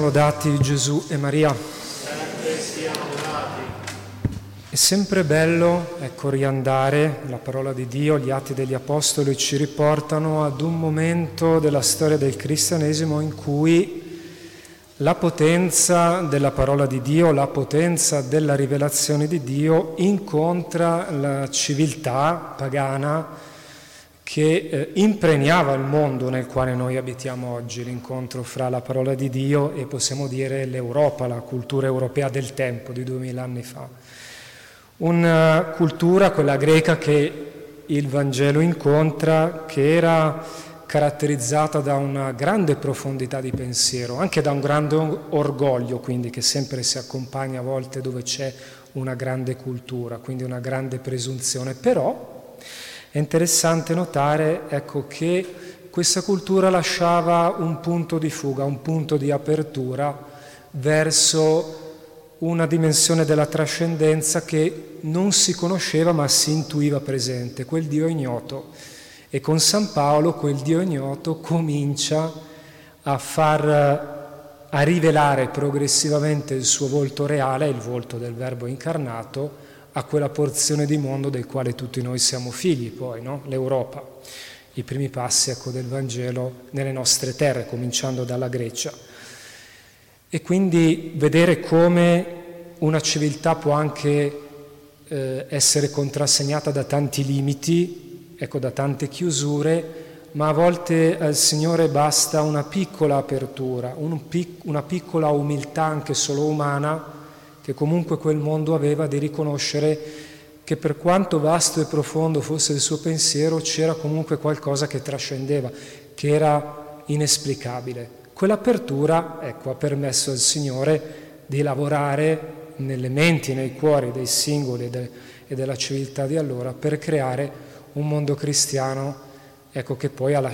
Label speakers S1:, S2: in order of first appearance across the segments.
S1: Siano lodati Gesù e Maria. È sempre bello ecco, riandare, la parola di Dio, gli atti degli Apostoli ci riportano ad un momento della storia del cristianesimo in cui la potenza della parola di Dio, la potenza della rivelazione di Dio incontra la civiltà pagana che eh, impregnava il mondo nel quale noi abitiamo oggi, l'incontro fra la parola di Dio e possiamo dire l'Europa, la cultura europea del tempo di duemila anni fa. Una cultura, quella greca, che il Vangelo incontra, che era caratterizzata da una grande profondità di pensiero, anche da un grande orgoglio, quindi che sempre si accompagna a volte dove c'è una grande cultura, quindi una grande presunzione, però è interessante notare ecco, che questa cultura lasciava un punto di fuga, un punto di apertura verso una dimensione della trascendenza che non si conosceva ma si intuiva presente, quel Dio ignoto. E con San Paolo quel Dio ignoto comincia a far a rivelare progressivamente il suo volto reale, il volto del Verbo incarnato, a quella porzione di mondo del quale tutti noi siamo figli poi, no? l'Europa, i primi passi ecco, del Vangelo nelle nostre terre, cominciando dalla Grecia. E quindi vedere come una civiltà può anche eh, essere contrassegnata da tanti limiti, ecco, da tante chiusure, ma a volte al Signore basta una piccola apertura, un pic- una piccola umiltà anche solo umana che comunque quel mondo aveva di riconoscere che per quanto vasto e profondo fosse il suo pensiero c'era comunque qualcosa che trascendeva, che era inesplicabile. Quell'apertura ecco, ha permesso al Signore di lavorare nelle menti, nei cuori dei singoli e, de, e della civiltà di allora per creare un mondo cristiano ecco, che poi ha,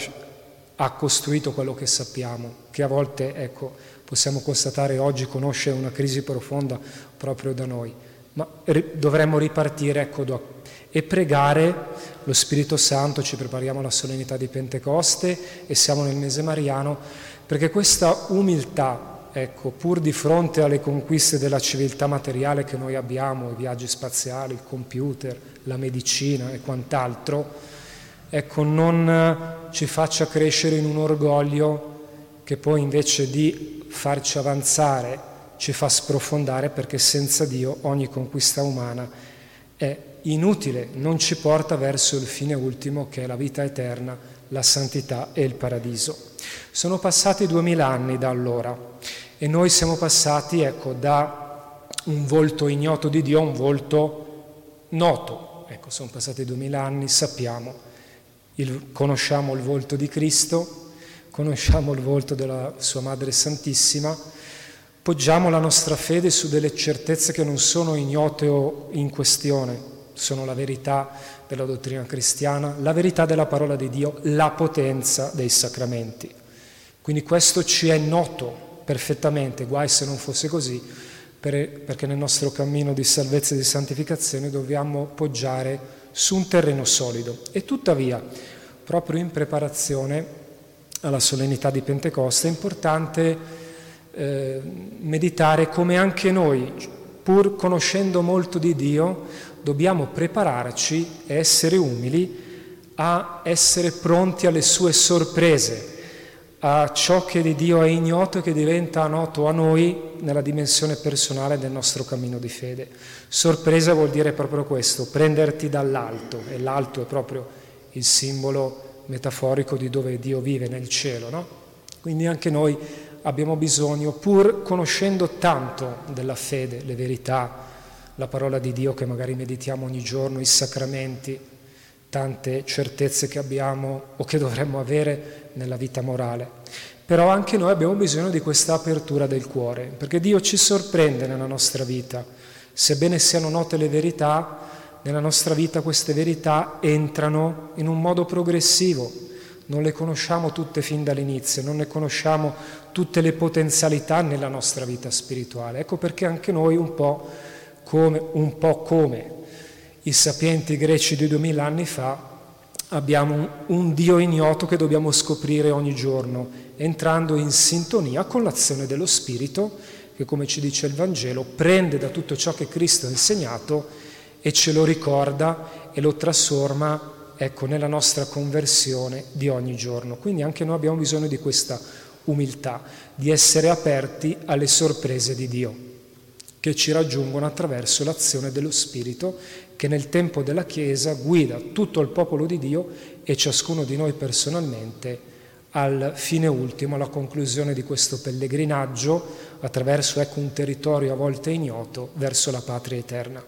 S1: ha, costruito quello che sappiamo, che a volte ecco, possiamo constatare oggi conosce una crisi profonda proprio da noi, ma dovremmo ripartire ecco, da, e pregare lo Spirito Santo, ci prepariamo alla solennità di Pentecoste e siamo nel mese mariano, perché questa umiltà, ecco, pur di fronte alle conquiste della civiltà materiale che noi abbiamo, i viaggi spaziali, il computer, la medicina e quant'altro, ecco, non ci faccia crescere in un orgoglio che poi invece di farci avanzare ci fa sprofondare perché senza Dio ogni conquista umana è inutile, non ci porta verso il fine ultimo che è la vita eterna, la santità e il paradiso. Sono passati duemila anni da allora e noi siamo passati ecco, da un volto ignoto di Dio a un volto noto. Ecco, sono passati duemila anni, sappiamo, il, conosciamo il volto di Cristo, conosciamo il volto della Sua Madre Santissima, poggiamo la nostra fede su delle certezze che non sono ignote o in questione, sono la verità della dottrina cristiana, la verità della parola di Dio, la potenza dei sacramenti. Quindi questo ci è noto perfettamente, guai se non fosse così, perché nel nostro cammino di salvezza e di santificazione dobbiamo poggiare su un terreno solido. E tuttavia, proprio in preparazione, alla solennità di Pentecoste, è importante eh, meditare come anche noi, pur conoscendo molto di Dio, dobbiamo prepararci e essere umili a essere pronti alle sue sorprese, a ciò che di Dio è ignoto e che diventa noto a noi nella dimensione personale del nostro cammino di fede. Sorpresa vuol dire proprio questo, prenderti dall'alto, e l'alto è proprio il simbolo metaforico di dove Dio vive nel cielo. No? Quindi anche noi abbiamo bisogno, pur conoscendo tanto della fede, le verità, la parola di Dio che magari meditiamo ogni giorno, i sacramenti, tante certezze che abbiamo o che dovremmo avere nella vita morale. Però anche noi abbiamo bisogno di questa apertura del cuore, perché Dio ci sorprende nella nostra vita. Sebbene siano note le verità, nella nostra vita queste verità entrano in un modo progressivo, non le conosciamo tutte fin dall'inizio, non ne conosciamo tutte le potenzialità nella nostra vita spirituale. Ecco perché anche noi un po' come, un po come i sapienti greci di duemila anni fa abbiamo un Dio ignoto che dobbiamo scoprire ogni giorno, entrando in sintonia con l'azione dello Spirito che, come ci dice il Vangelo, prende da tutto ciò che Cristo ha insegnato e ce lo ricorda e lo trasforma ecco, nella nostra conversione di ogni giorno. Quindi anche noi abbiamo bisogno di questa umiltà, di essere aperti alle sorprese di Dio, che ci raggiungono attraverso l'azione dello Spirito che nel tempo della Chiesa guida tutto il popolo di Dio e ciascuno di noi personalmente al fine ultimo, alla conclusione di questo pellegrinaggio attraverso ecco, un territorio a volte ignoto verso la patria eterna.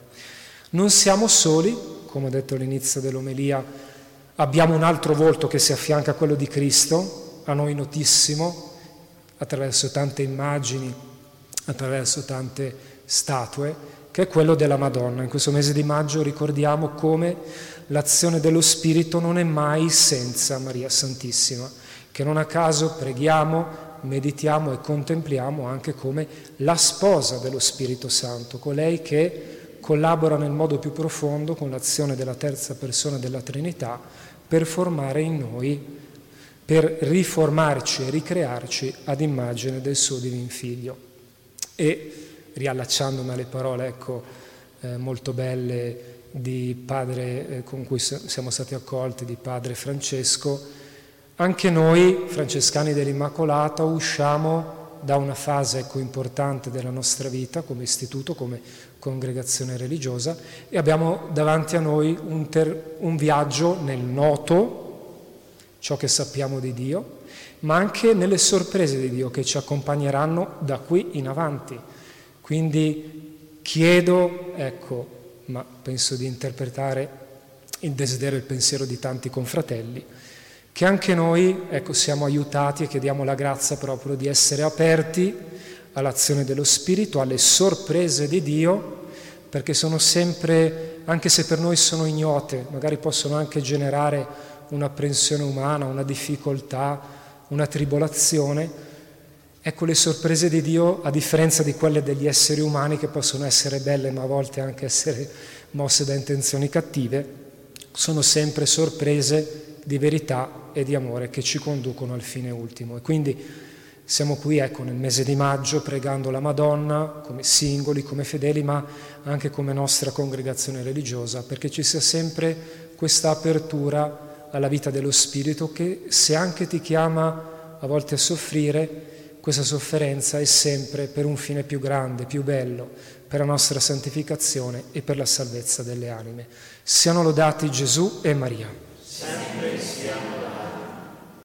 S1: Non siamo soli, come ho detto all'inizio dell'omelia, abbiamo un altro volto che si affianca a quello di Cristo, a noi notissimo, attraverso tante immagini, attraverso tante statue, che è quello della Madonna. In questo mese di maggio ricordiamo come l'azione dello Spirito non è mai senza Maria Santissima, che non a caso preghiamo, meditiamo e contempliamo anche come la sposa dello Spirito Santo, colei che collabora nel modo più profondo con l'azione della terza persona della Trinità per formare in noi, per riformarci e ricrearci ad immagine del suo divin figlio. E riallacciandomi alle parole ecco, eh, molto belle di padre eh, con cui siamo stati accolti, di padre Francesco, anche noi, francescani dell'Immacolata, usciamo da una fase ecco, importante della nostra vita come istituto, come congregazione religiosa e abbiamo davanti a noi un, ter- un viaggio nel noto, ciò che sappiamo di Dio, ma anche nelle sorprese di Dio che ci accompagneranno da qui in avanti. Quindi chiedo, ecco, ma penso di interpretare il desiderio e il pensiero di tanti confratelli, che anche noi ecco, siamo aiutati e chiediamo la grazia proprio di essere aperti all'azione dello Spirito, alle sorprese di Dio, perché sono sempre, anche se per noi sono ignote, magari possono anche generare un'apprensione umana, una difficoltà, una tribolazione, ecco le sorprese di Dio, a differenza di quelle degli esseri umani che possono essere belle ma a volte anche essere mosse da intenzioni cattive, sono sempre sorprese di verità e di amore che ci conducono al fine ultimo. E quindi siamo qui, ecco, nel mese di maggio pregando la Madonna come singoli, come fedeli, ma anche come nostra congregazione religiosa, perché ci sia sempre questa apertura alla vita dello Spirito che se anche ti chiama a volte a soffrire, questa sofferenza è sempre per un fine più grande, più bello, per la nostra santificazione e per la salvezza delle anime. Siano lodati Gesù e Maria. Sempre